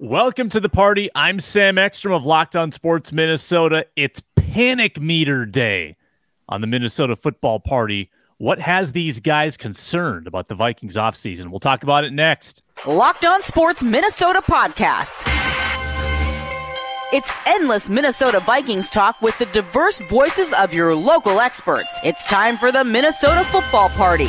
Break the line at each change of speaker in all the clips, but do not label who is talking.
Welcome to the party. I'm Sam Ekstrom of Locked On Sports Minnesota. It's Panic Meter Day on the Minnesota Football Party. What has these guys concerned about the Vikings offseason? We'll talk about it next.
Locked On Sports Minnesota podcast. It's endless Minnesota Vikings talk with the diverse voices of your local experts. It's time for the Minnesota Football Party.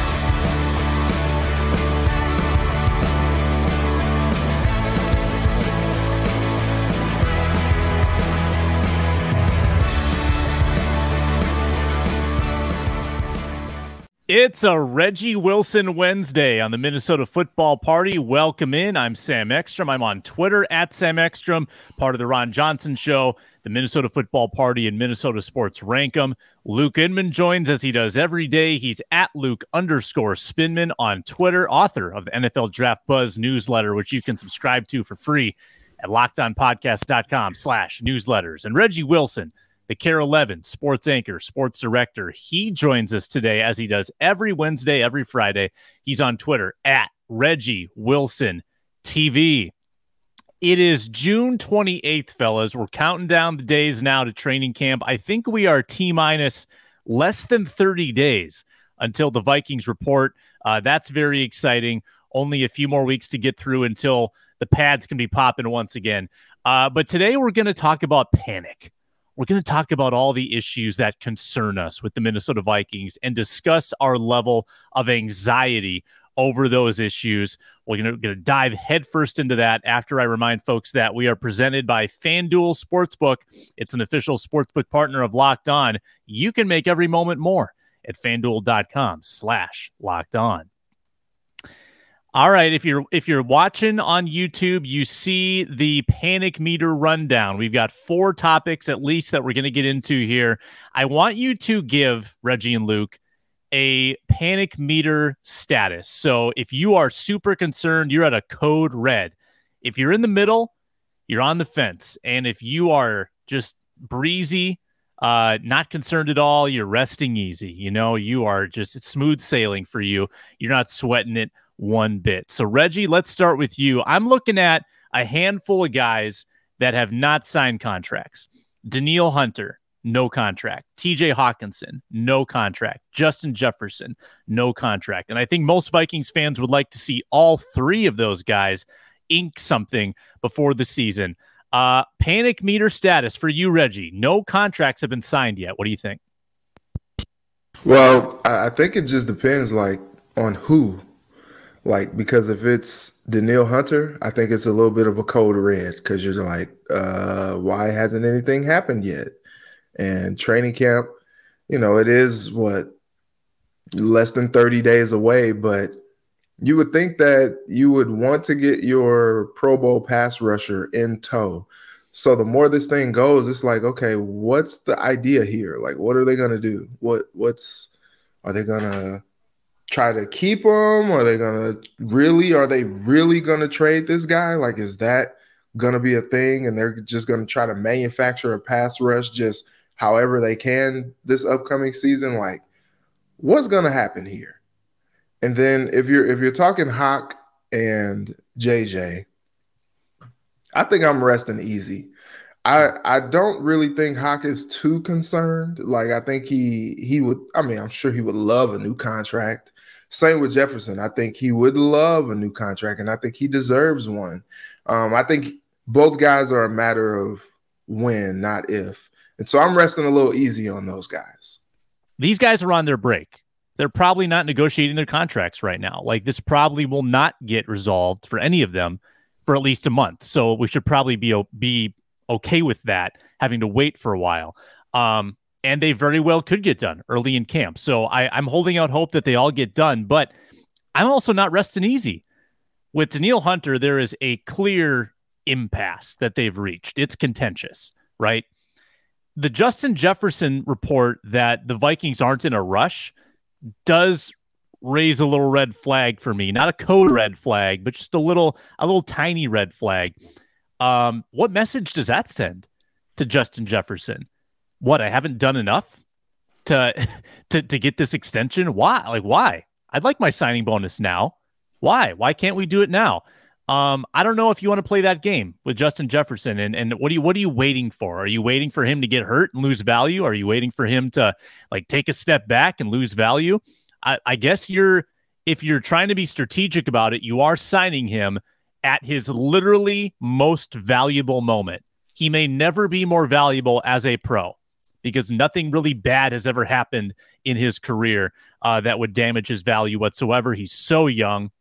It's a Reggie Wilson Wednesday on the Minnesota Football Party. Welcome in. I'm Sam Ekstrom. I'm on Twitter at Sam Ekstrom, part of the Ron Johnson Show, the Minnesota Football Party, and Minnesota Sports Rankum. Luke Inman joins as he does every day. He's at Luke underscore Spinman on Twitter, author of the NFL Draft Buzz newsletter, which you can subscribe to for free at lockedonpodcast.com slash newsletters. And Reggie Wilson the KARE 11 sports anchor, sports director. He joins us today as he does every Wednesday, every Friday. He's on Twitter at Reggie Wilson TV. It is June 28th, fellas. We're counting down the days now to training camp. I think we are T minus less than 30 days until the Vikings report. Uh, that's very exciting. Only a few more weeks to get through until the pads can be popping once again. Uh, but today we're going to talk about panic. We're going to talk about all the issues that concern us with the Minnesota Vikings and discuss our level of anxiety over those issues. We're going to dive headfirst into that after I remind folks that we are presented by FanDuel Sportsbook. It's an official sportsbook partner of Locked On. You can make every moment more at fanduel.com slash locked on. All right, if you're if you're watching on YouTube, you see the panic meter rundown. We've got four topics at least that we're going to get into here. I want you to give Reggie and Luke a panic meter status. So if you are super concerned, you're at a code red. If you're in the middle, you're on the fence. And if you are just breezy, uh, not concerned at all, you're resting easy. You know, you are just smooth sailing for you. You're not sweating it one bit. So, Reggie, let's start with you. I'm looking at a handful of guys that have not signed contracts. Danielle Hunter, no contract. TJ Hockenson, no contract. Justin Jefferson, no contract. And I think most Vikings fans would like to see all three of those guys ink something before the season. Uh, panic meter status for you, Reggie. No contracts have been signed yet. What do you think?
Well, I think it just depends, like, on who. Like because if it's Danielle Hunter, I think it's a little bit of a code red because you're like, uh, why hasn't anything happened yet? And training camp, you know, it is what less than 30 days away, but you would think that you would want to get your Pro Bowl pass rusher in tow. So the more this thing goes, it's like, okay, what's the idea here? Like, what are they gonna do? What what's are they gonna try to keep him? Are they gonna really? Are they really gonna trade this guy? Like, is that gonna be a thing? And they're just gonna try to manufacture a pass rush just however they can this upcoming season? Like, what's gonna happen here? And then if you're if you're talking Hawk and JJ, I think I'm resting easy. I I don't really think Hawk is too concerned. Like I think he he would. I mean, I'm sure he would love a new contract. Same with Jefferson. I think he would love a new contract, and I think he deserves one. Um, I think both guys are a matter of when, not if. And so I'm resting a little easy on those guys.
These guys are on their break. They're probably not negotiating their contracts right now. Like this probably will not get resolved for any of them for at least a month. So we should probably be be okay with that, having to wait for a while. Um, and they very well could get done early in camp. So I, I'm holding out hope that they all get done, but I'm also not resting easy. With Danielle Hunter, there is a clear impasse that they've reached. It's contentious, right? the Justin Jefferson report that the Vikings aren't in a rush does raise a little red flag for me. Not a code red flag, but just a little a little tiny red flag. Um, what message does that send to Justin Jefferson? What I haven't done enough to to to get this extension? Why? Like why? I'd like my signing bonus now. Why? Why can't we do it now? Um, I don't know if you want to play that game with Justin Jefferson and, and what are you what are you waiting for? Are you waiting for him to get hurt and lose value? Are you waiting for him to like take a step back and lose value? I, I guess you're if you're trying to be strategic about it, you are signing him at his literally most valuable moment. He may never be more valuable as a pro because nothing really bad has ever happened in his career uh, that would damage his value whatsoever. He's so young,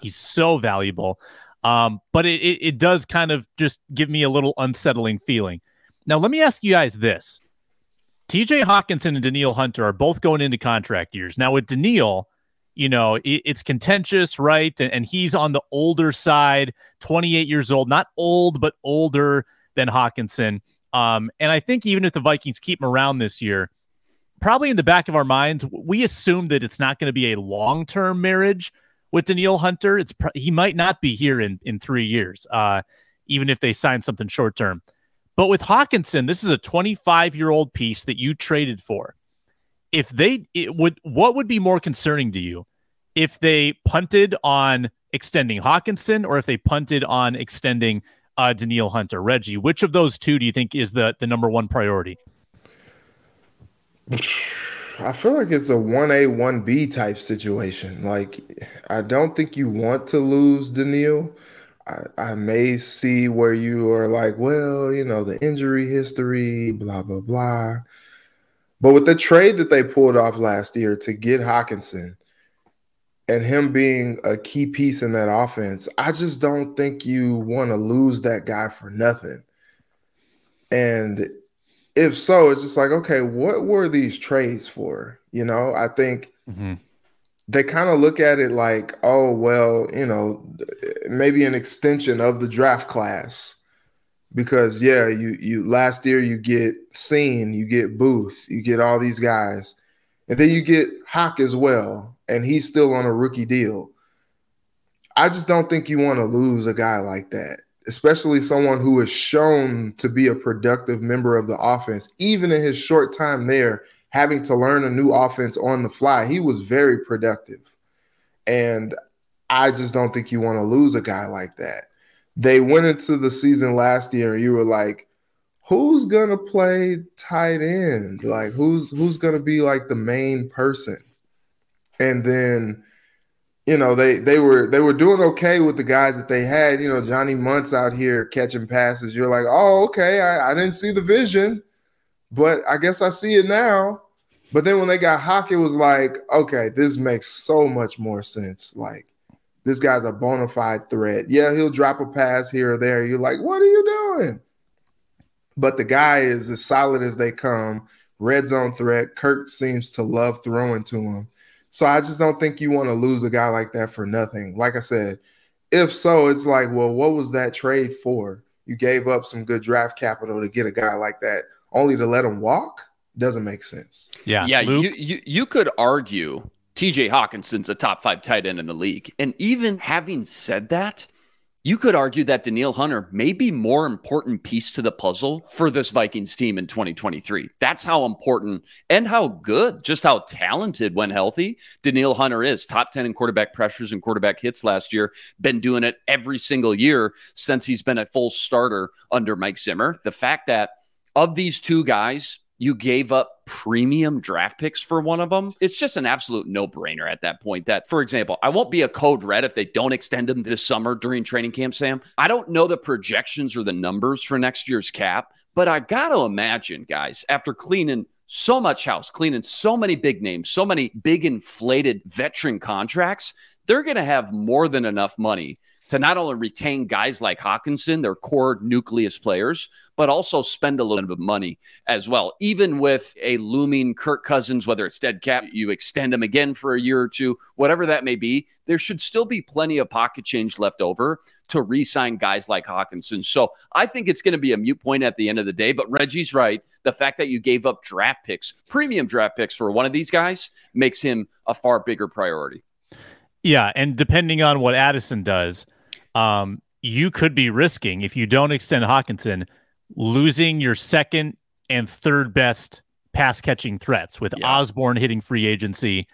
he's so valuable. Um, but it, it, it does kind of just give me a little unsettling feeling. Now, let me ask you guys this. TJ Hockenson and Danielle Hunter are both going into contract years. Now, with Danielle, you know, it, it's contentious, right? And, and, he's on the older side, 28 years old, not old, but older than Hockenson. Um, and I think even if the Vikings keep him around this year, probably in the back of our minds, we assume that it's not going to be a long term marriage with Danielle Hunter. It's he might not be here in in three years, uh, even if they sign something short term. But with Hockenson, this is a 25 year old piece that you traded for. If they would, what would be more concerning to you if they punted on extending Hockenson or if they punted on extending uh, Danielle Hunter? Reggie, which of those two do you think is the the number one priority?
I feel like it's a 1A, 1B type situation. Like, I don't think you want to lose Danielle. I, I may see where you are like, well, you know, the injury history, blah, blah, blah. But with the trade that they pulled off last year to get Hockenson and him being a key piece in that offense, I just don't think you want to lose that guy for nothing. And if so, it's just like, okay, what were these trades for? You know, I think mm-hmm. they kind of look at it like, oh, well, you know, maybe an extension of the draft class. Because yeah, you you last year you get Cine, you get Booth, you get all these guys, and then you get Hawk as well, and he's still on a rookie deal. I just don't think you want to lose a guy like that especially someone who is shown to be a productive member of the offense, even in his short time there, having to learn a new offense on the fly, he was very productive. And I just don't think you want to lose a guy like that. They went into the season last year, and you were like, who's gonna play tight end? Like who's who's gonna be like the main person? And then you know they they were they were doing okay with the guys that they had. You know Johnny Mundt out here catching passes. You're like, oh okay, I, I didn't see the vision, but I guess I see it now. But then when they got Hawk, it was like, okay, this makes so much more sense. Like this guy's a bona fide threat. Yeah, he'll drop a pass here or there. You're like, what are you doing? But the guy is as solid as they come. Red zone threat. Kirk seems to love throwing to him. So I just don't think you want to lose a guy like that for nothing. Like I said, if so, it's like, well, what was that trade for? You gave up some good draft capital to get a guy like that, only to let him walk. Doesn't make sense.
Yeah, yeah. You, you you could argue T.J. Hockenson's a top five tight end in the league, and even having said that, you could argue that Danielle Hunter may be more important piece to the puzzle for this Vikings team in 2023. That's how important and how good, just how talented when healthy Danielle Hunter is. Top 10 in quarterback pressures and quarterback hits last year. Been doing it every single year since he's been a full starter under Mike Zimmer. The fact that of these two guys, you gave up premium draft picks for one of them. It's just an absolute no brainer at that point. That, for example, I won't be a code red if they don't extend him this summer during training camp, Sam. I don't know the projections or the numbers for next year's cap, but I got to imagine, guys, after cleaning so much house, cleaning so many big names, so many big inflated veteran contracts, they're going to have more than enough money to not only retain guys like Hockenson, their core nucleus players, but also spend a little bit of money as well. Even with a looming Kirk Cousins, whether it's dead cap, you extend him again for a year or two, whatever that may be, there should still be plenty of pocket change left over to re sign guys like Hockenson. So I think it's going to be a mute point at the end of the day. But Reggie's right. The fact that you gave up draft picks, premium draft picks for one of these guys, makes him a far bigger priority.
Yeah. And depending on what Addison does, um, you could be risking, if you don't extend Hockenson losing your second and third best pass catching threats with yeah. Osborn hitting free agency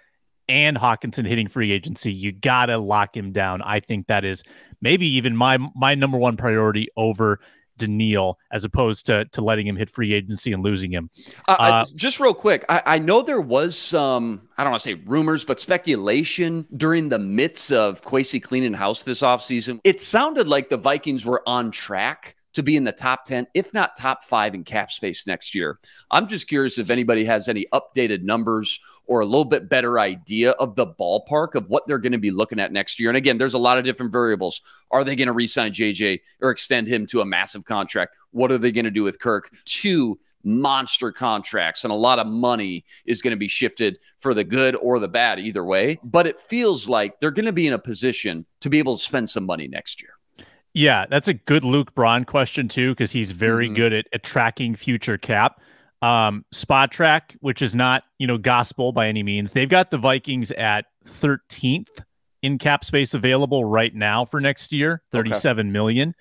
and Hockenson hitting free agency. You got to lock him down. I think that is maybe even my my number one priority over Danielle as opposed to to letting him hit free agency and losing him.
Uh, uh, just real quick, I, I, know there was some I don't want to say rumors, but speculation during the midst of Kwesi cleaning house this offseason. It sounded like the Vikings were on track to be in the top 10, if not top five in cap space next year. I'm just curious if anybody has any updated numbers or a little bit better idea of the ballpark of what they're going to be looking at next year. And again, there's a lot of different variables. Are they going to re sign JJ or extend him to a massive contract? What are they going to do with Kirk? Two monster contracts and a lot of money is going to be shifted for the good or the bad, either way. But it feels like they're going to be in a position to be able to spend some money next year.
Yeah, that's a good Luke Braun question too, because he's very mm-hmm. good at, at tracking future cap. Um, track, which is not you know gospel by any means, they've got the Vikings at 13th in cap space available right now for next year, thirty-seven okay. million.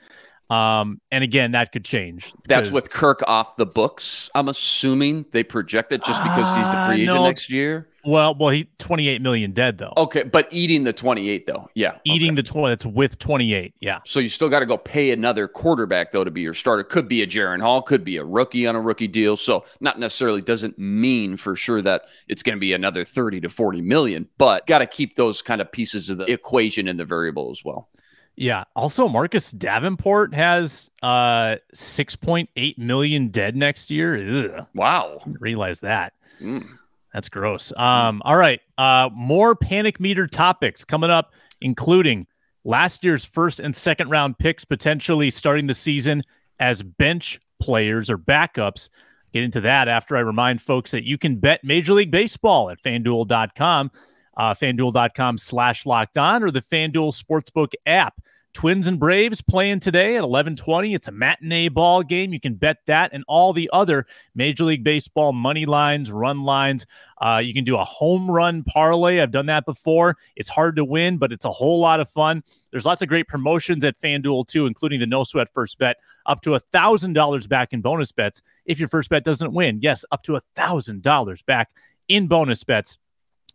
Um, and again, that could change.
That's with Kirk off the books. I'm assuming they project it just because uh, he's a free agent no, next year.
Well, well, he 28 million dead though.
Okay, but eating the 28 though. Yeah.
Eating
okay.
the 20 that's with 28. Yeah.
So you still got to go pay another quarterback though to be your starter. Could be a Jaren Hall, could be a rookie on a rookie deal. So not necessarily doesn't mean for sure that it's going to be another 30 to 40 million, but got to keep those kind of pieces of the equation in the variable as well.
Yeah. Also, Marcus Davenport has uh 6.8 million dead next year. Ugh.
Wow.
realize that. Mm. That's gross. Um, all right. Uh, more panic meter topics coming up, including last year's first and second round picks potentially starting the season as bench players or backups. Get into that after I remind folks that you can bet Major League Baseball at fanduel.com, uh, fanduel.com slash locked on, or the Fanduel Sportsbook app. Twins and Braves playing today at 11:20. It's a matinee ball game. You can bet that and all the other Major League Baseball money lines, run lines. Uh, you can do a home run parlay. I've done that before. It's hard to win, but it's a whole lot of fun. There's lots of great promotions at FanDuel too, including the no sweat first bet, up to a thousand dollars back in bonus bets if your first bet doesn't win. Yes, up to a thousand dollars back in bonus bets.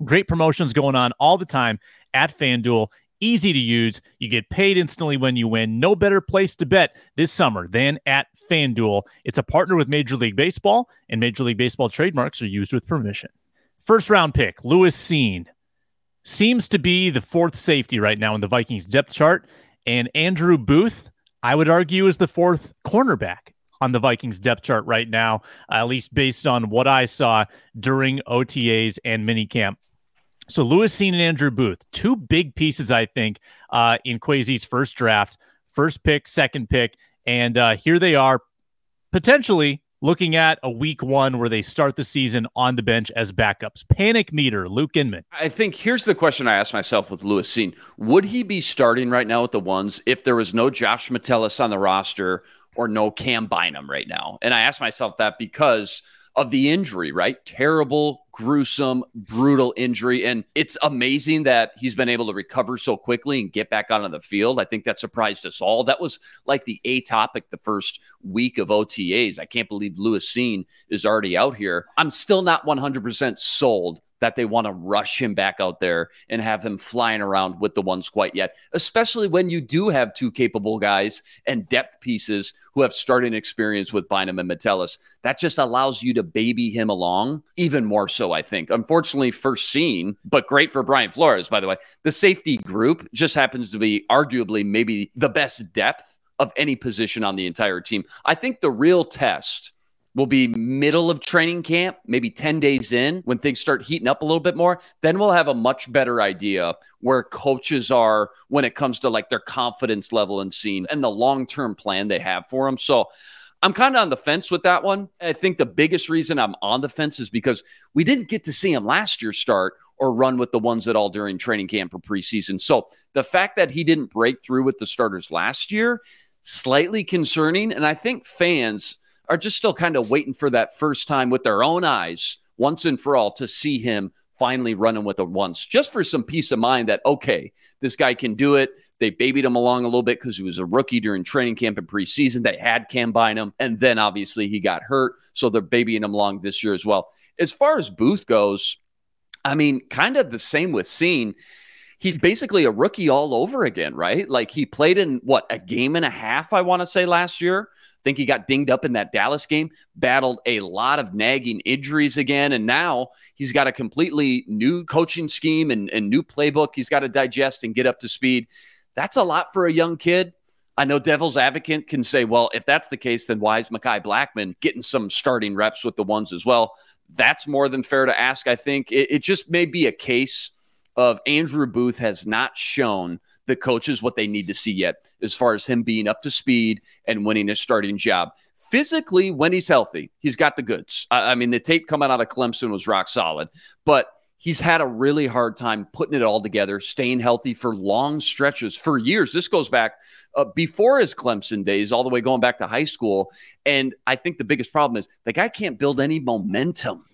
Great promotions going on all the time at FanDuel easy to use. You get paid instantly when you win. No better place to bet this summer than at FanDuel. It's a partner with Major League Baseball, and Major League Baseball trademarks are used with permission. First round pick, Lewis Cine. Seems to be the fourth safety right now in the Vikings depth chart. And Andrew Booth, I would argue, is the fourth cornerback on the Vikings depth chart right now, at least based on what I saw during OTAs and minicamp so Lewis Cine and Andrew Booth, two big pieces, I think, uh, in Kwesi's first draft, first pick, second pick, and uh, here they are, potentially looking at a week one where they start the season on the bench as backups. Panic meter, Luke Inman.
I think here's the question I asked myself with Lewis Cine: Would he be starting right now with the ones if there was no Josh Metellus on the roster or no Cam Bynum right now? And I asked myself that because of the injury, right? Terrible, gruesome, brutal injury. And it's amazing that he's been able to recover so quickly and get back out on the field. I think that surprised us all. That was like the A topic the first week of OTAs. I can't believe Lewis Cine is already out here. I'm still not 100% sold that they want to rush him back out there and have him flying around with the ones quite yet, especially when you do have two capable guys and depth pieces who have starting experience with Bynum and Metellus. That just allows you to baby him along even more so, I think. Unfortunately, first seen, but great for Brian Flores, by the way. The safety group just happens to be arguably maybe the best depth of any position on the entire team. I think the real test will be middle of training camp, maybe 10 days in when things start heating up a little bit more. Then we'll have a much better idea where coaches are when it comes to like their confidence level and Cine and the long term plan they have for them. So I'm kind of on the fence with that one. I think the biggest reason I'm on the fence is because we didn't get to see him last year start or run with the ones at all during training camp or preseason. So the fact that he didn't break through with the starters last year, slightly concerning. And I think fans are just still kind of waiting for that first time with their own eyes, once and for all, to see him finally running with it once, just for some peace of mind that, okay, this guy can do it. They babied him along a little bit because he was a rookie during training camp and preseason. They had Cam Bynum, and then obviously he got hurt. So they're babying him along this year as well. As far as Booth goes, I mean, kind of the same with Cine he's basically a rookie all over again, right? Like he played in what a game and a half, I want to say last year think he got dinged up in that Dallas game, battled a lot of nagging injuries again. And now he's got a completely new coaching scheme and, and new playbook he's got to digest and get up to speed. That's a lot for a young kid. I know Devil's Advocate can say, well, if that's the case, then why is Mekhi Blackmon getting some starting reps with the ones as well? That's more than fair to ask. I think it, it just may be a case of Andrew Booth has not shown the coaches what they need to see yet as far as him being up to speed and winning a starting job. Physically, when he's healthy, he's got the goods. I, I mean, the tape coming out of Clemson was rock solid, but he's had a really hard time putting it all together, staying healthy for long stretches for years. This goes back uh, before his Clemson days, all the way going back to high school. And I think the biggest problem is the guy can't build any momentum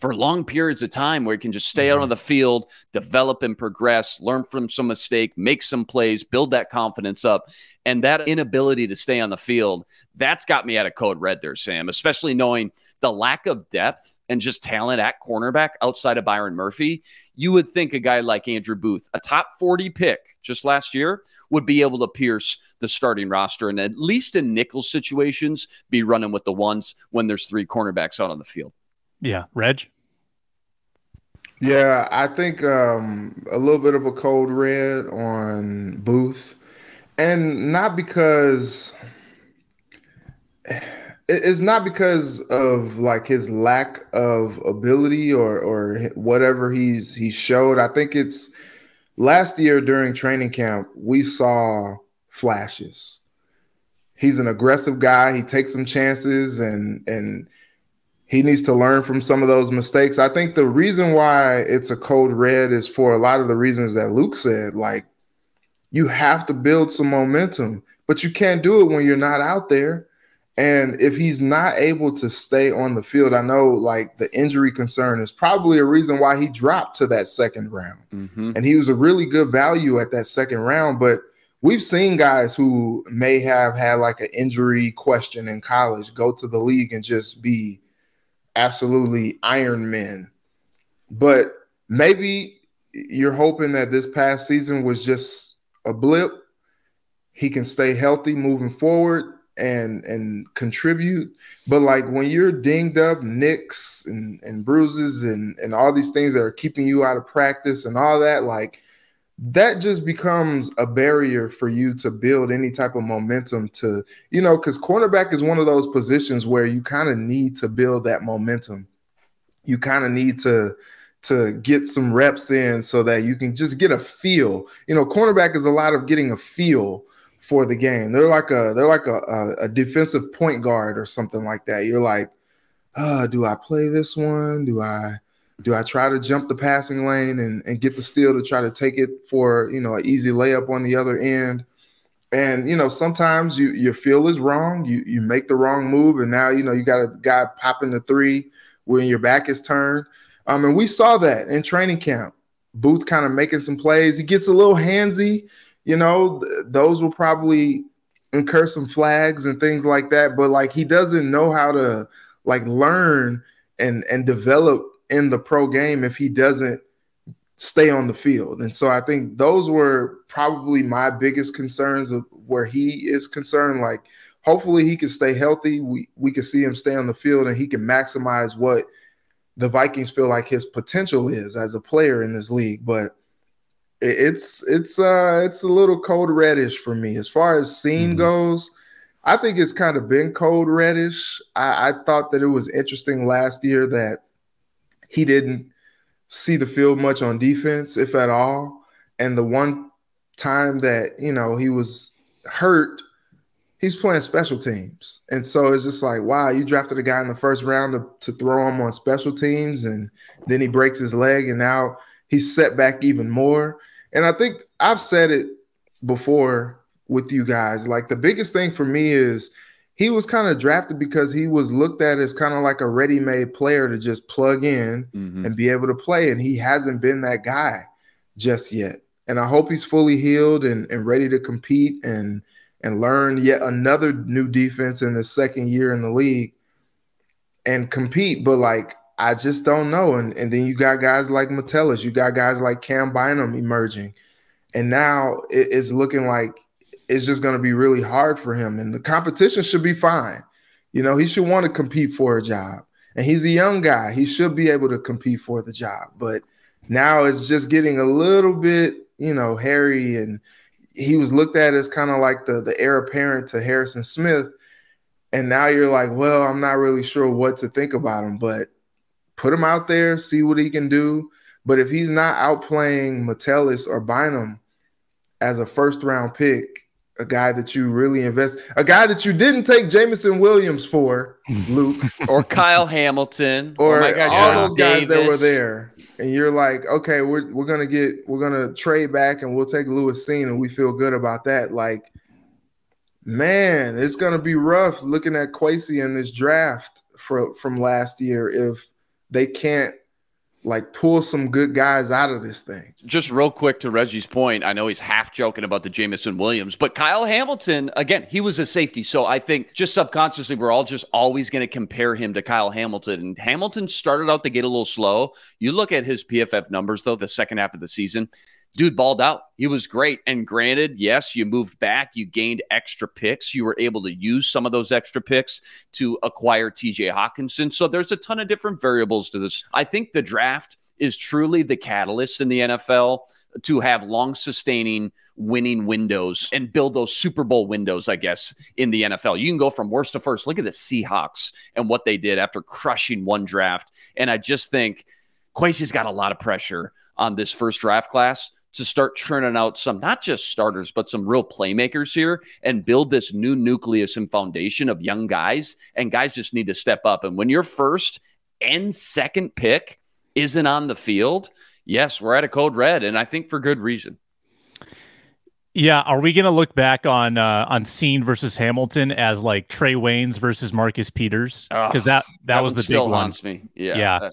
for long periods of time where he can just stay out on mm-hmm. the field, develop and progress, learn from some mistake, make some plays, build that confidence up. And that inability to stay on the field, that's got me out of code red there, Sam, especially knowing the lack of depth and just talent at cornerback outside of Byron Murphy. You would think a guy like Andrew Booth, a top 40 pick just last year, would be able to pierce the starting roster and at least in nickel situations be running with the ones when there's three cornerbacks out on the field.
Yeah, Reg.
Yeah, I think um, a little bit of a cold red on Booth, and not because it's not because of like his lack of ability or or whatever he's he showed. I think it's last year during training camp we saw flashes. He's an aggressive guy. He takes some chances and and he needs to learn from some of those mistakes. I think the reason why it's a code red is for a lot of the reasons that Luke said. Like, you have to build some momentum, but you can't do it when you're not out there. And if he's not able to stay on the field, I know like the injury concern is probably a reason why he dropped to that second round. Mm-hmm. And he was a really good value at that second round. But we've seen guys who may have had like an injury question in college go to the league and just be absolutely Iron Men. But maybe you're hoping that this past season was just a blip. He can stay healthy moving forward and and contribute. But like when you're dinged up, nicks and, and bruises and, and all these things that are keeping you out of practice and all that, like that just becomes a barrier for you to build any type of momentum to, you know, because cornerback is one of those positions where you kind of need to build that momentum. You kind of need to to get some reps in so that you can just get a feel. You know, cornerback is a lot of getting a feel for the game. They're like a they're like a, a, a defensive point guard or something like that. You're like, uh, do I play this one? Do I do I try to jump the passing lane and, and get the steal to try to take it for you know an easy layup on the other end? And you know sometimes you your feel is wrong. You you make the wrong move, and now you know you got a guy popping the three when your back is turned. Um, and we saw that in training camp. Booth kind of making some plays. He gets a little handsy. You know, th- those will probably incur some flags and things like that. But like he doesn't know how to like learn and and develop in the pro game if he doesn't stay on the field. And so I think those were probably my biggest concerns of where he is concerned. Like, hopefully he can stay healthy. We we can see him stay on the field and he can maximize what the Vikings feel like his potential is as a player in this league. But it's it's uh it's a little cold reddish for me as far as Cine mm-hmm. goes. I think it's kind of been cold reddish. I, I thought that it was interesting last year that he didn't see the field much on defense, if at all. And the one time that, you know, he was hurt, he's playing special teams. And so it's just like, wow, you drafted a guy in the first round to, to throw him on special teams, and then he breaks his leg, and now he's set back even more. And I think I've said it before with you guys. Like the biggest thing for me is he was kind of drafted because he was looked at as kind of like a ready-made player to just plug in mm-hmm. and be able to play. And he hasn't been that guy just yet. And I hope he's fully healed and, and ready to compete and and learn yet another new defense in the second year in the league and compete. But like I just don't know. And and then you got guys like Metellus, you got guys like Cam Bynum emerging. And now it's looking like it's just going to be really hard for him. And the competition should be fine. You know, he should want to compete for a job. And he's a young guy. He should be able to compete for the job. But now it's just getting a little bit, you know, hairy. And he was looked at as kind of like the, the heir apparent to Harrison Smith. And now you're like, well, I'm not really sure what to think about him, but put him out there, see what he can do. But if he's not outplaying Metellus or Bynum as a first round pick, a guy that you really invest, a guy that you didn't take Jameson Williams for, Luke,
or Kyle Hamilton, oh
or oh God, all those guys Davis. that were there, and you're like, okay, we're we're gonna get, we're gonna trade back, and we'll take Lewis Cine, and we feel good about that. Like, man, it's gonna be rough looking at Kwesi in this draft for from last year if they can't like pull some good guys out of this thing.
Just real quick to Reggie's point, I know he's half joking about the Jameson Williams, but Kyle Hamilton, again, he was a safety. So I think just subconsciously, we're all just always going to compare him to Kyle Hamilton. And Hamilton started out to get a little slow. You look at his PFF numbers, though, the second half of the season, dude balled out. He was great. And granted, yes, you moved back, you gained extra picks. You were able to use some of those extra picks to acquire TJ Hockenson. So there's a ton of different variables to this. I think the draft is truly the catalyst in the NFL to have long sustaining winning windows and build those Super Bowl windows, I guess, in the NFL. You can go from worst to first. Look at the Seahawks and what they did after crushing one draft. And I just think Kwesi's got a lot of pressure on this first draft class to start churning out some, not just starters, but some real playmakers here and build this new nucleus and foundation of young guys. And guys just need to step up. And when your first and second pick isn't on the field, yes, we're at a code red. And I think for good reason.
Yeah, are we going to look back on uh, on Cine versus Hamilton as like Trey Waynes versus Marcus Peters? Because that, that that was the
still
big
haunts
one.
me. Yeah, yeah,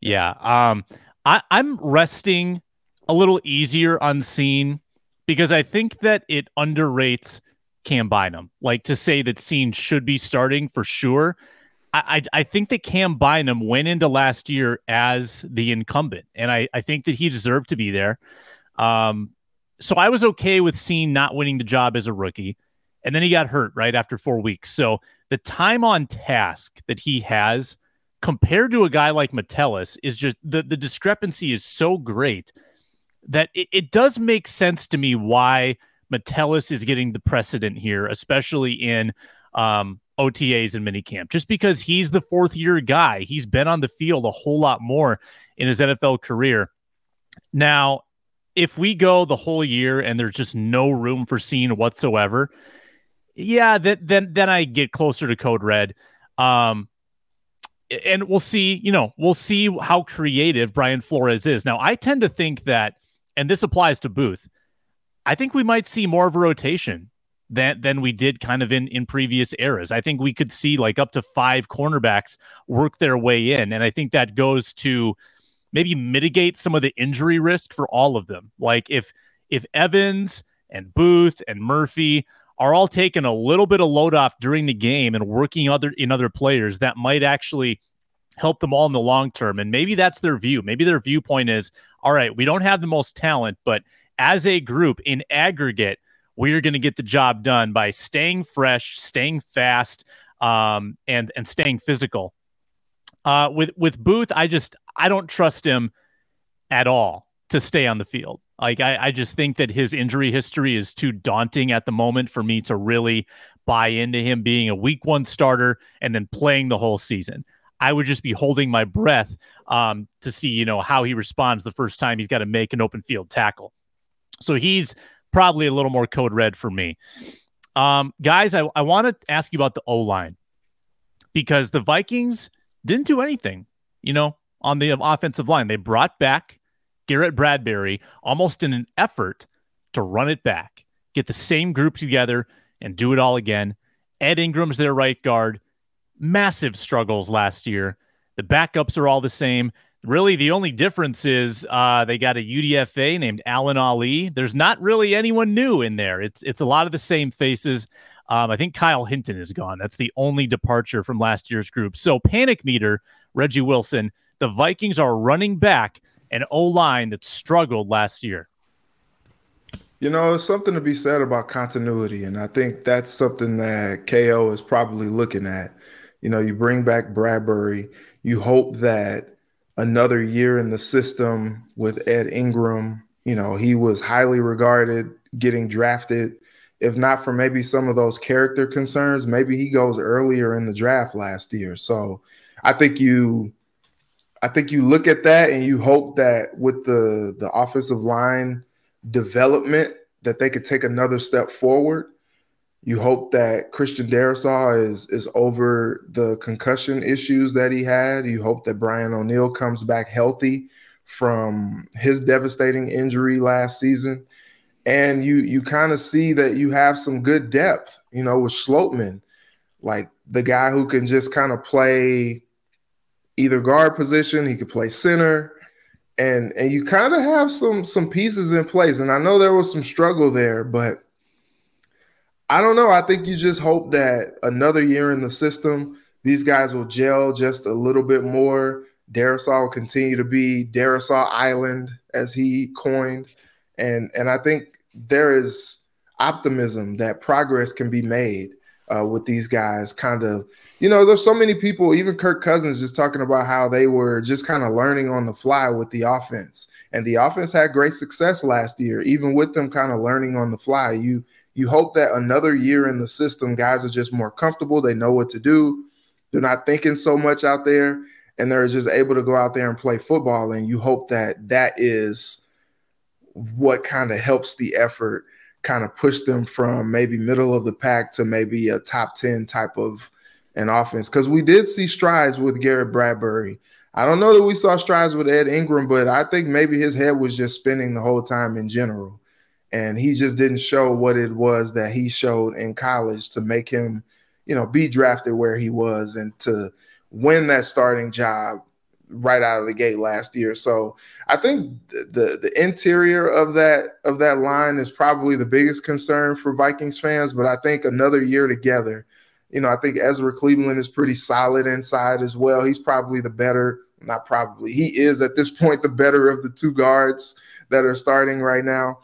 yeah. Um, I I'm resting a little easier on Cine because I think that it underrates Cam Bynum. Like to say that Cine should be starting for sure. I, I, I think that Cam Bynum went into last year as the incumbent, and I, I think that he deserved to be there. Um, so I was okay with Cine not winning the job as a rookie, and then he got hurt right after four weeks. So the time on task that he has compared to a guy like Metellus is just the the discrepancy is so great that it, it does make sense to me why Metellus is getting the precedent here, especially in um, OTAs and minicamp, just because he's the fourth year guy. He's been on the field a whole lot more in his NFL career. Now, if we go the whole year and there's just no room for Cine whatsoever, yeah, then then I get closer to code red. Um, and we'll see, you know, we'll see how creative Brian Flores is. Now, I tend to think that and this applies to Booth, I think we might see more of a rotation than than we did kind of in in previous eras. I think we could see like up to five cornerbacks work their way in, and I think that goes to maybe mitigate some of the injury risk for all of them. Like if if Evans and Booth and Murphy are all taking a little bit of load off during the game and working other in other players, that might actually help them all in the long term. And maybe that's their view. Maybe their viewpoint is all right, we don't have the most talent, but as a group in aggregate, we are going to get the job done by staying fresh, staying fast, um, and and staying physical. Uh, with with Booth, I just I don't trust him at all to stay on the field. Like I, I just think that his injury history is too daunting at the moment for me to really buy into him being a week one starter and then playing the whole season. I would just be holding my breath um, to see, you know, how he responds the first time he's got to make an open field tackle. So he's probably a little more code red for me. Um, guys, I, I want to ask you about the O line because the Vikings didn't do anything, you know, on the offensive line. They brought back Garrett Bradbury almost in an effort to run it back, get the same group together and do it all again. Ed Ingram's their right guard. Massive struggles last year. The backups are all the same. Really, the only difference is uh, they got a UDFA named Alan Ali. There's not really anyone new in there. It's it's a lot of the same faces. Um, I think Kyle Hinton is gone. That's the only departure from last year's group. So panic meter, Reggie Wilson. The Vikings are running back an O line that struggled last year.
You know, there's something to be said about continuity, and I think that's something that KO is probably looking at. You know, you bring back Bradbury, you hope that another year in the system with Ed Ingram, you know, he was highly regarded getting drafted. If not for maybe some of those character concerns, maybe he goes earlier in the draft last year. So I think you I think you look at that and you hope that with the the offensive line development that they could take another step forward. You hope that Christian Darrisaw is is over the concussion issues that he had. You hope that Brian O'Neill comes back healthy from his devastating injury last season. And you you kind of see that you have some good depth, you know, with Schlottmann, like the guy who can just kind of play either guard position, he could play center, and and you kind of have some some pieces in place. And I know there was some struggle there, but I don't know. I think you just hope that another year in the system, these guys will gel just a little bit more. Darrisaw will continue to be Darrisaw Island, as he coined, and and I think there is optimism that progress can be made uh, with these guys. Kind of, you know, there's so many people, even Kirk Cousins, just talking about how they were just kind of learning on the fly with the offense, and the offense had great success last year, even with them kind of learning on the fly. You you hope that another year in the system, guys are just more comfortable. They know what to do. They're not thinking so much out there, and they're just able to go out there and play football. And you hope that that is what kind of helps the effort kind of push them from maybe middle of the pack to maybe a top 10 type of an offense. Because we did see strides with Garrett Bradbury. I don't know that we saw strides with Ed Ingram, but I think maybe his head was just spinning the whole time in general. And he just didn't show what it was that he showed in college to make him, you know, be drafted where he was and to win that starting job right out of the gate last year. So I think the the interior of that of that line is probably the biggest concern for Vikings fans. But I think another year together, you know, I think Ezra Cleveland is pretty solid inside as well. He's probably the better, not probably, he is at this point the better of the two guards that are starting right now.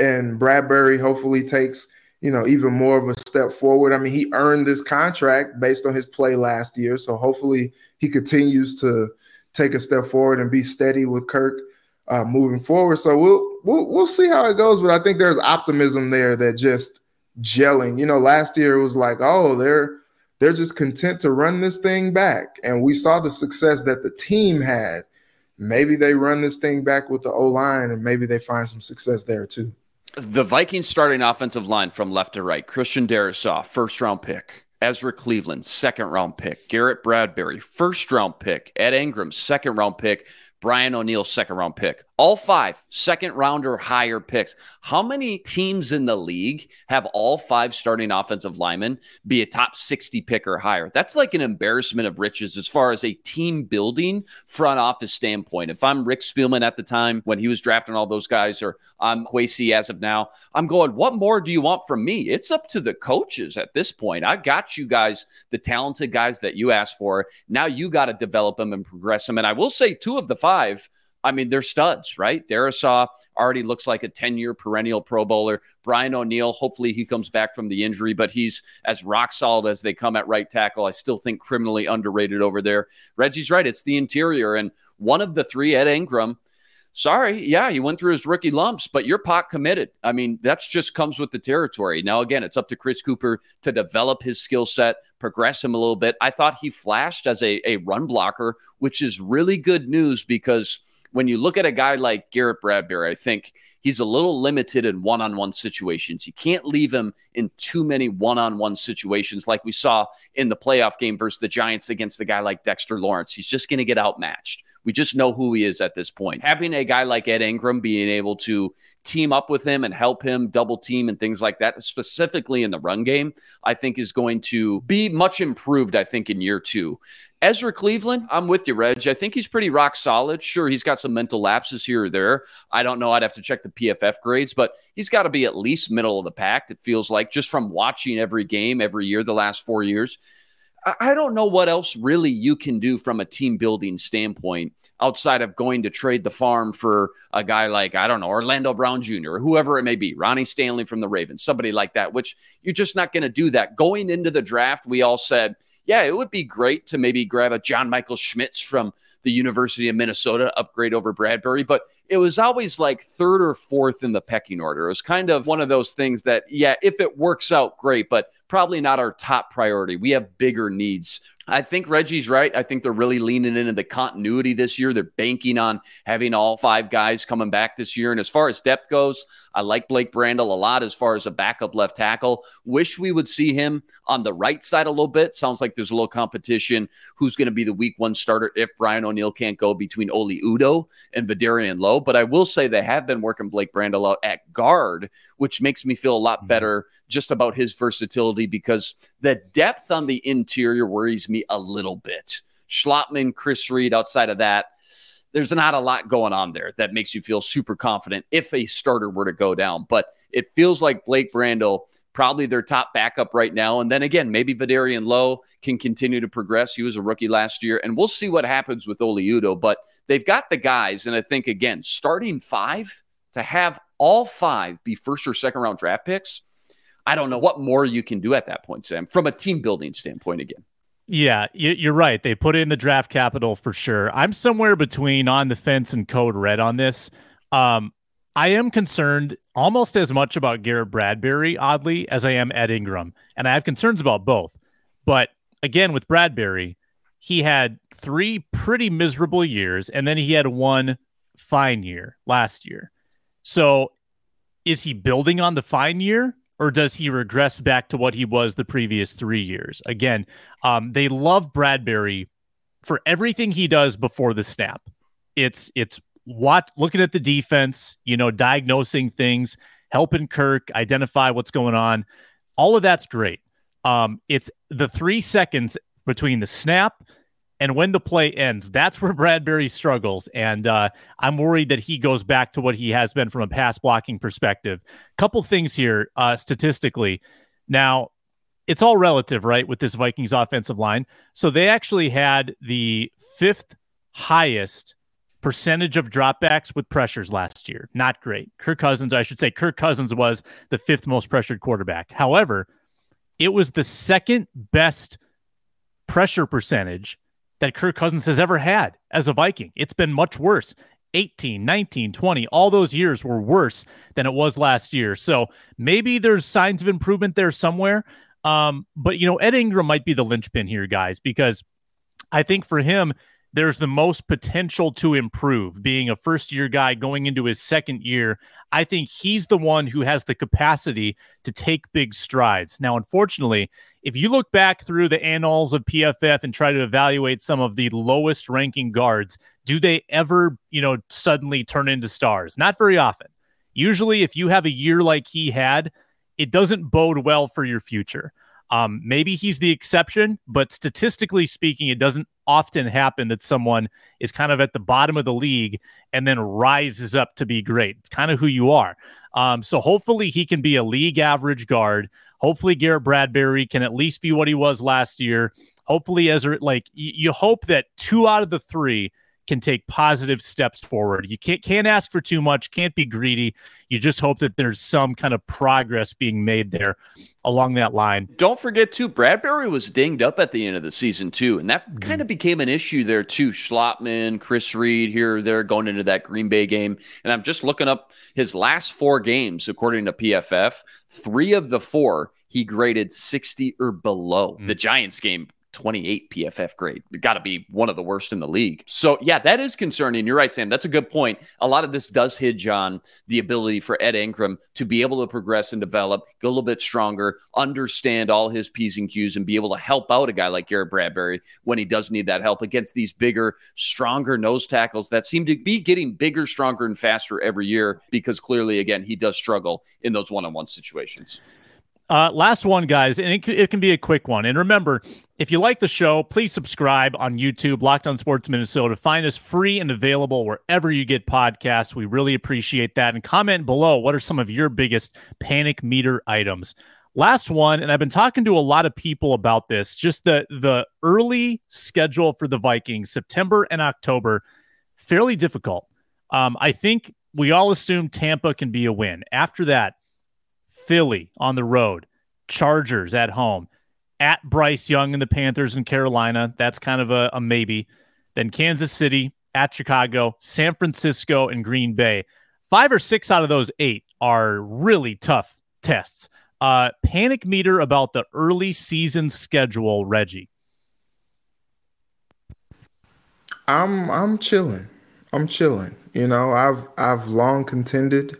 And Bradbury hopefully takes you know even more of a step forward. I mean, he earned this contract based on his play last year, so hopefully he continues to take a step forward and be steady with Kirk uh, moving forward. So we'll we'll we'll see how it goes, but I think there's optimism there that just gelling. You know, last year it was like, oh, they're they're just content to run this thing back, and we saw the success that the team had. Maybe they run this thing back with the O line, and maybe they find some success there too.
The Vikings starting offensive line from left to right: Christian Darrisaw, first round pick. Ezra Cleveland, second round pick. Garrett Bradbury, first round pick. Ed Ingram, second round pick. Brian O'Neill, second round pick. All five second round or higher picks. How many teams in the league have all five starting offensive linemen be a top 60 pick or higher? That's like an embarrassment of riches as far as a team building front office standpoint. If I'm Rick Spielman at the time when he was drafting all those guys, or I'm Kwesi as of now, I'm going, what more do you want from me? It's up to the coaches at this point. I got you guys, the talented guys that you asked for. Now you got to develop them and progress them. And I will say, two of the five I mean, they're studs, right? Darrisaw already looks like a 10 year perennial Pro Bowler. Brian O'Neill, hopefully he comes back from the injury, but he's as rock solid as they come at right tackle. I still think criminally underrated over there. Reggie's right. It's the interior. And one of the three, Ed Ingram, sorry, yeah, he went through his rookie lumps, but you're pot committed. I mean, that's just comes with the territory. Now, again, it's up to Chris Kuper to develop his skill set, progress him a little bit. I thought he flashed as a, a run blocker, which is really good news because when you look at a guy like Garrett Bradbury, I think he's a little limited in one on one situations. You can't leave him in too many one on one situations like we saw in the playoff game versus the Giants against a guy like Dexter Lawrence. He's just going to get outmatched. We just know who he is at this point. Having a guy like Ed Ingram being able to team up with him and help him double team and things like that, specifically in the run game, I think is going to be much improved, I think, in year two. Ezra Cleveland, I'm with you, Reg. I think he's pretty rock solid. Sure, he's got some mental lapses here or there. I don't know. I'd have to check the PFF grades, but he's got to be at least middle of the pack, it feels like, just from watching every game every year the last four years. I don't know what else really you can do from a team building standpoint outside of going to trade the farm for a guy like, I don't know, Orlando Brown Jr., or whoever it may be, Ronnie Stanley from the Ravens, somebody like that, which you're just not going to do that. Going into the draft, we all said, yeah, it would be great to maybe grab a John Michael Schmitz from the University of Minnesota, upgrade over Bradbury, but it was always like third or fourth in the pecking order. It was kind of one of those things that, yeah, if it works out, great, but probably not our top priority. We have bigger needs I think Reggie's right. I think they're really leaning into the continuity this year. They're banking on having all five guys coming back this year. And as far as depth goes, I like Blake Brandel a lot as far as a backup left tackle. Wish we would see him on the right side a little bit. Sounds like there's a little competition. Who's going to be the week one starter if Brian O'Neill can't go between Oli Udoh and Vederian Lowe? But I will say they have been working Blake Brandel out at guard, which makes me feel a lot mm-hmm. better just about his versatility because the depth on the interior worries a little bit. Schlottmann, Chris Reed, outside of that, there's not a lot going on there that makes you feel super confident if a starter were to go down. But it feels like Blake Brandel, probably their top backup right now. And then again, maybe Vederian Lowe can continue to progress. He was a rookie last year, and we'll see what happens with Oli Udoh. But they've got the guys, and I think again, starting five to have all five be first or second round draft picks. I don't know what more you can do at that point, Sam, from a team building standpoint again.
Yeah, you're right. They put in the draft capital for sure. I'm somewhere between on the fence and code red on this. Um, I am concerned almost as much about Garrett Bradbury, oddly, as I am Ed Ingram. And I have concerns about both. But again, with Bradbury, he had three pretty miserable years, and then he had one fine year last year. So is he building on the fine year? Or does he regress back to what he was the previous three years? Again, um, they love Bradbury for everything he does before the snap. It's it's what looking at the defense, you know, diagnosing things, helping Kirk identify what's going on. All of that's great. Um, it's the three seconds between the snap and when the play ends, that's where Bradbury struggles. And uh, I'm worried that he goes back to what he has been from a pass blocking perspective. Couple things here uh, statistically. Now, it's all relative, right, with this Vikings offensive line. So they actually had the fifth highest percentage of dropbacks with pressures last year. Not great. Kirk Cousins, I should say, Kirk Cousins was the fifth most pressured quarterback. However, it was the second best pressure percentage that Kirk Cousins has ever had as a Viking. It's been much worse. 18, 19, 20, all those years were worse than it was last year. So maybe there's signs of improvement there somewhere. Um, but, you know, Ed Ingram might be the linchpin here, guys, because I think for him, there's the most potential to improve. Being a first year guy going into his second year, I think he's the one who has the capacity to take big strides. Now, unfortunately, if you look back through the annals of PFF and try to evaluate some of the lowest ranking guards, do they ever, you know, suddenly turn into stars? Not very often. Usually, if you have a year like he had, it doesn't bode well for your future. Um, maybe he's the exception, but statistically speaking, it doesn't often happen that someone is kind of at the bottom of the league and then rises up to be great. It's kind of who you are. Um, so hopefully he can be a league average guard. Hopefully Garrett Bradbury can at least be what he was last year. Hopefully, as like you hope that two out of the three can take positive steps forward. You can't can't ask for too much, can't be greedy. You just hope that there's some kind of progress being made there along that line.
Don't forget too, Bradbury was dinged up at the end of the season too, and that mm-hmm. kind of became an issue there too. Schlottmann, Chris Reed, here they're going into that Green Bay game, and I'm just looking up his last four games according to PFF. Three of the four he graded 60 or below. Mm-hmm. The Giants game 28 PFF grade. Got to be one of the worst in the league. So, yeah, that is concerning. You're right, Sam. That's a good point. A lot of this does hinge on the ability for Ed Ingram to be able to progress and develop, get a little bit stronger, understand all his P's and Q's, and be able to help out a guy like Garrett Bradbury when he does need that help against these bigger, stronger nose tackles that seem to be getting bigger, stronger, and faster every year because clearly, again, he does struggle in those one on one situations.
Uh, last one, guys, and it, it, can be a quick one. And remember, if you like the show, please subscribe on YouTube, Locked On Sports Minnesota. Find us free and available wherever you get podcasts. We really appreciate that. And comment below what are some of your biggest panic meter items. Last one, and I've been talking to a lot of people about this. Just the the early schedule for the Vikings, September and October, fairly difficult. Um, I think we all assume Tampa can be a win. After that, Philly on the road, Chargers at home, at Bryce Young and the Panthers in Carolina. That's kind of a, a maybe. Then Kansas City, at Chicago, San Francisco, and Green Bay. Five or six out of those eight are really tough tests. Uh, panic meter about the early season schedule, Reggie.
I'm I'm chilling. I'm chilling. You know, I've I've long contended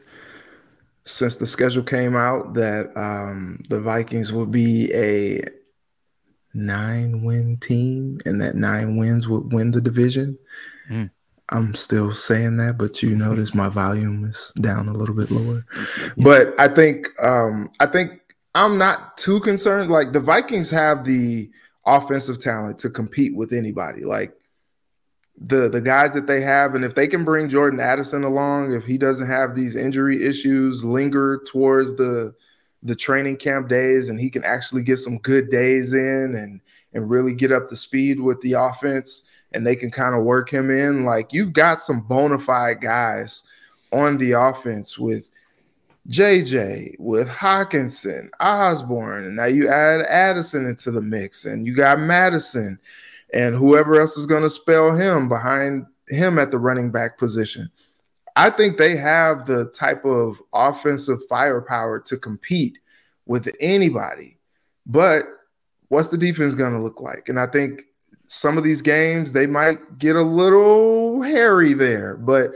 since the schedule came out that um, the Vikings would be a nine win team and that nine wins would win the division. Mm. I'm still saying that, but you notice my volume is down a little bit lower. But I think um, I think I'm not too concerned. Like the Vikings have the offensive talent to compete with anybody. Like the the guys that they have, and if they can bring Jordan Addison along, if he doesn't have these injury issues linger towards the the training camp days, and he can actually get some good days in and and really get up to speed with the offense, and they can kind of work him in. Like you've got some bona fide guys on the offense with JJ, with Hockenson, Osborne, and now you add Addison into the mix, and you got Mattison and whoever else is going to spell him behind him at the running back position. I think they have the type of offensive firepower to compete with anybody. But what's the defense going to look like? And I think some of these games they might get a little hairy there, but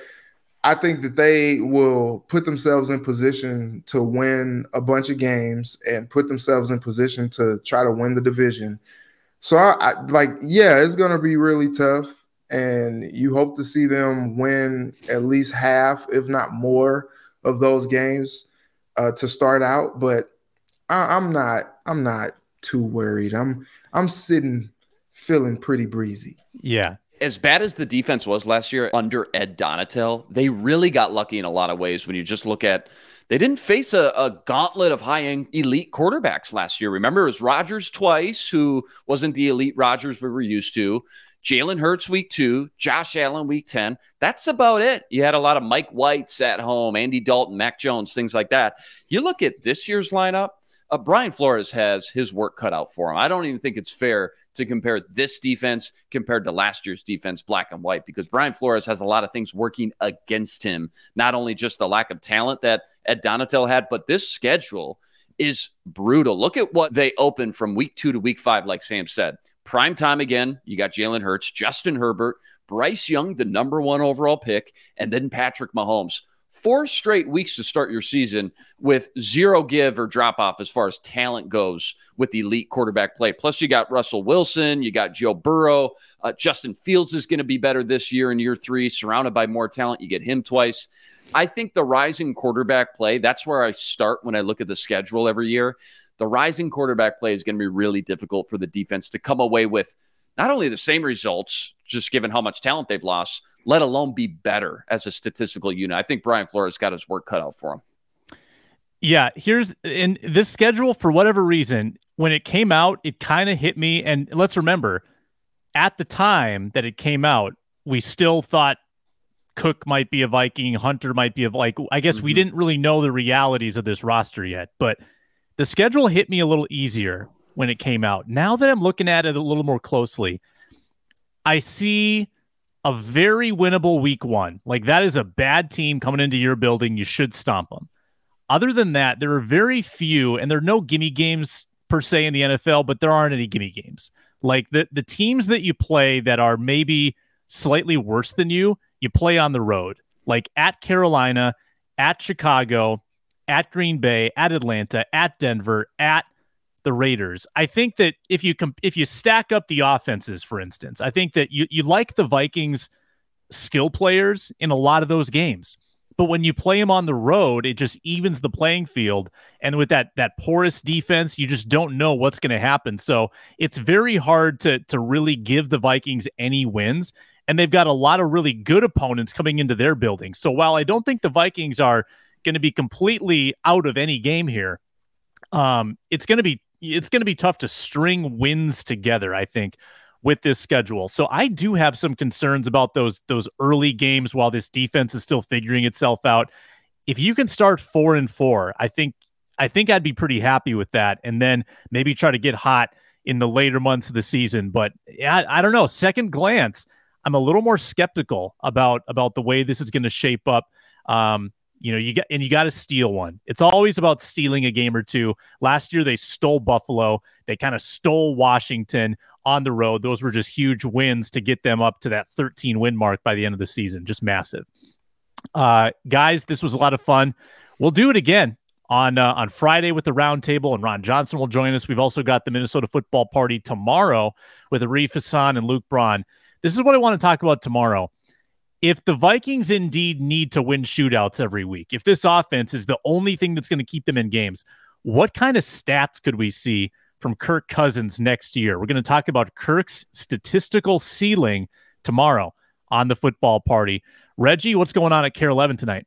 I think that they will put themselves in position to win a bunch of games and put themselves in position to try to win the division so I, I like, yeah, it's gonna be really tough, and you hope to see them win at least half, if not more, of those games uh, to start out. But I, I'm not, I'm not too worried. I'm, I'm sitting feeling pretty breezy.
Yeah,
as bad as the defense was last year under Ed Donatell, they really got lucky in a lot of ways when you just look at they didn't face a, a gauntlet of high end elite quarterbacks last year. Remember, it was Rodgers twice, who wasn't the elite Rodgers we were used to. Jalen Hurts week two, Josh Allen week 10. That's about it. You had a lot of Mike Whites at home, Andy Dalton, Mac Jones, things like that. You look at this year's lineup, uh, Brian Flores has his work cut out for him. I don't even think it's fair to compare this defense compared to last year's defense, black and white, because Brian Flores has a lot of things working against him. Not only just the lack of talent that Ed Donatell had, but this schedule is brutal. Look at what they open from week two to week five, like Sam said. Prime time again. You got Jalen Hurts, Justin Herbert, Bryce Young, the number one overall pick, and then Patrick Mahomes four straight weeks to start your season with zero give or drop off as far as talent goes with elite quarterback play. Plus, you got Russell Wilson, you got Joe Burrow. Uh, Justin Fields is going to be better this year in year three, surrounded by more talent. You get him twice. I think the rising quarterback play, that's where I start when I look at the schedule every year. The rising quarterback play is going to be really difficult for the defense to come away with not only the same results, just given how much talent they've lost, let alone be better as a statistical unit. I think Brian Flores got his work cut out for him.
Yeah, here's in this schedule for whatever reason, when it came out, it kind of hit me. And let's remember, at the time that it came out, we still thought Cook might be a Viking, Hunter might be a like. I guess mm-hmm. we didn't really know the realities of this roster yet, but the schedule hit me a little easier when it came out. Now that I'm looking at it a little more closely, I see a very winnable week one. Like that is a bad team coming into your building. You should stomp them. Other than that, there are very few, and there are no gimme games per se in the NFL, but there aren't any gimme games. Like the the teams that you play that are maybe slightly worse than you, you play on the road, like at Carolina, at Chicago, at Green Bay, at Atlanta, at Denver, at the Raiders. I think that if you comp- if you stack up the offenses, for instance, I think that you you like the Vikings skill players in a lot of those games. But when you play them on the road, it just evens the playing field. And with that that porous defense, you just don't know what's going to happen. So it's very hard to to really give the Vikings any wins. And they've got a lot of really good opponents coming into their building. So while I don't think the Vikings are going to be completely out of any game here, um, it's going to be it's going to be tough to string wins together. I think with this schedule. So I do have some concerns about those those early games while this defense is still figuring itself out. If you can start 4 and 4, I think I think I'd be pretty happy with that and then maybe try to get hot in the later months of the season, but yeah, I don't know, second glance, I'm a little more skeptical about about the way this is going to shape up. Um, you know, you get and you got to steal one. It's always about stealing a game or two. Last year they stole Buffalo. They kind of stole Washington on the road. Those were just huge wins to get them up to that 13 win mark by the end of the season. Just massive. Uh, guys, this was a lot of fun. We'll do it again on uh, on Friday with the roundtable, and Ron Johnson will join us. We've also got the Minnesota football party tomorrow with Arif Hassan and Luke Braun. This is what I want to talk about tomorrow if the Vikings indeed need to win shootouts every week, if this offense is the only thing that's going to keep them in games, what kind of stats could we see from Kirk Cousins next year? We're going to talk about Kirk's statistical ceiling tomorrow on the football party. Reggie, what's going on at Kare 11 tonight?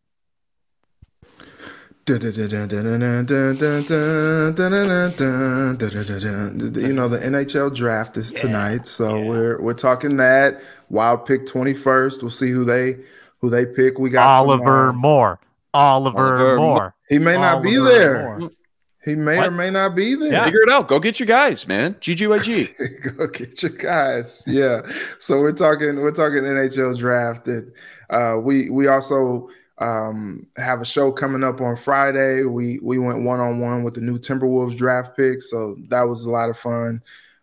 You know, the NHL draft is tonight, so we're we're talking that. Wild pick twenty first. We'll see who they who they pick. We got
Oliver some, uh, Moore. Oliver, Oliver Moore.
He may not be there. Moore. He may what? or may not be there.
Yeah. Figure it out. Go get your guys, man. GGYG.
Go get your guys. Yeah. So we're talking. We're talking NHL draft. And uh, we we also um, have a show coming up on Friday. We we went one on one with the new Timberwolves draft pick, so that was a lot of fun.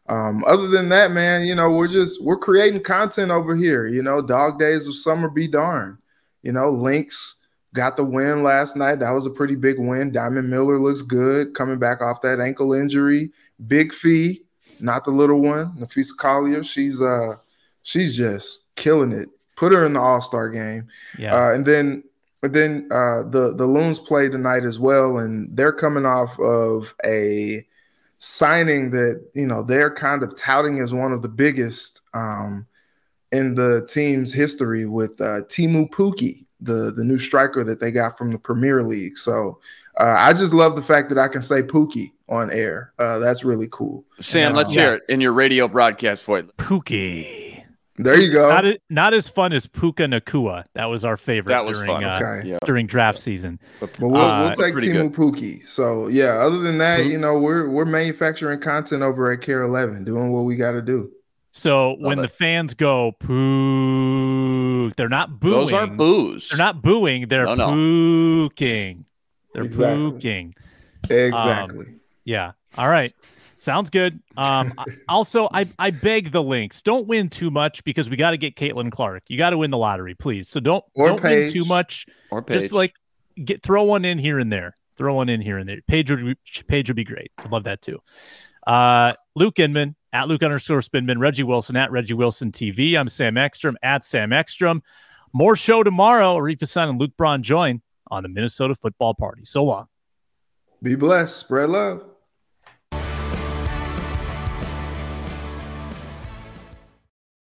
Um, other than that, man, you know, we're just we're creating content over here. You know, dog days of summer be darned. You know, Lynx got the win last night. That was a pretty big win. Diamond Miller looks good coming back off that ankle injury. Big fee, not the little one, Napheesa Collier. She's uh she's just killing it. Put her in the All Star game. Yeah. Uh, and then but then uh, the the Loons play tonight as well, and they're coming off of a signing that you know they're kind of touting as one of the biggest um, in the team's history with uh, Teemu Pukki, the the new striker that they got from the Premier League. So uh, I just love the fact that I can say Pookie on air. Uh, that's really cool.
Sam, let's um, hear it in your radio broadcast voice.
Pookie.
There you go.
Not, not as fun as Puka Nacua. That was our favorite. That was during, fun. Uh, okay. Yeah. During draft season.
But we'll, uh, we'll take Teemu Pukki. So yeah. Other than that, you know, we're we're manufacturing content over at Kare 11, doing what we got to do.
So Love when it. the fans go poo, they're not booing.
Those are boos.
They're not booing. They're no, no. pooking. They're exactly. pooking.
Exactly.
Um, yeah. All right. Sounds good. Um, also, I, I beg the Lynx. don't win too much because we got to get Caitlin Clark. You got to win the lottery, please. So don't or don't win too much.
Or Paige.
just like get throw one in here and there. Throw one in here and there. Paige would be, Paige would be great. I'd love that too. Uh, Luke Inman at Luke underscore Spinman, Reggie Wilson at Reggie Wilson TV. I'm Sam Ekstrom at Sam Ekstrom. More show tomorrow. Arif Hassan and Luke Braun join on the Minnesota Football Party. So long.
Be blessed. Spread love.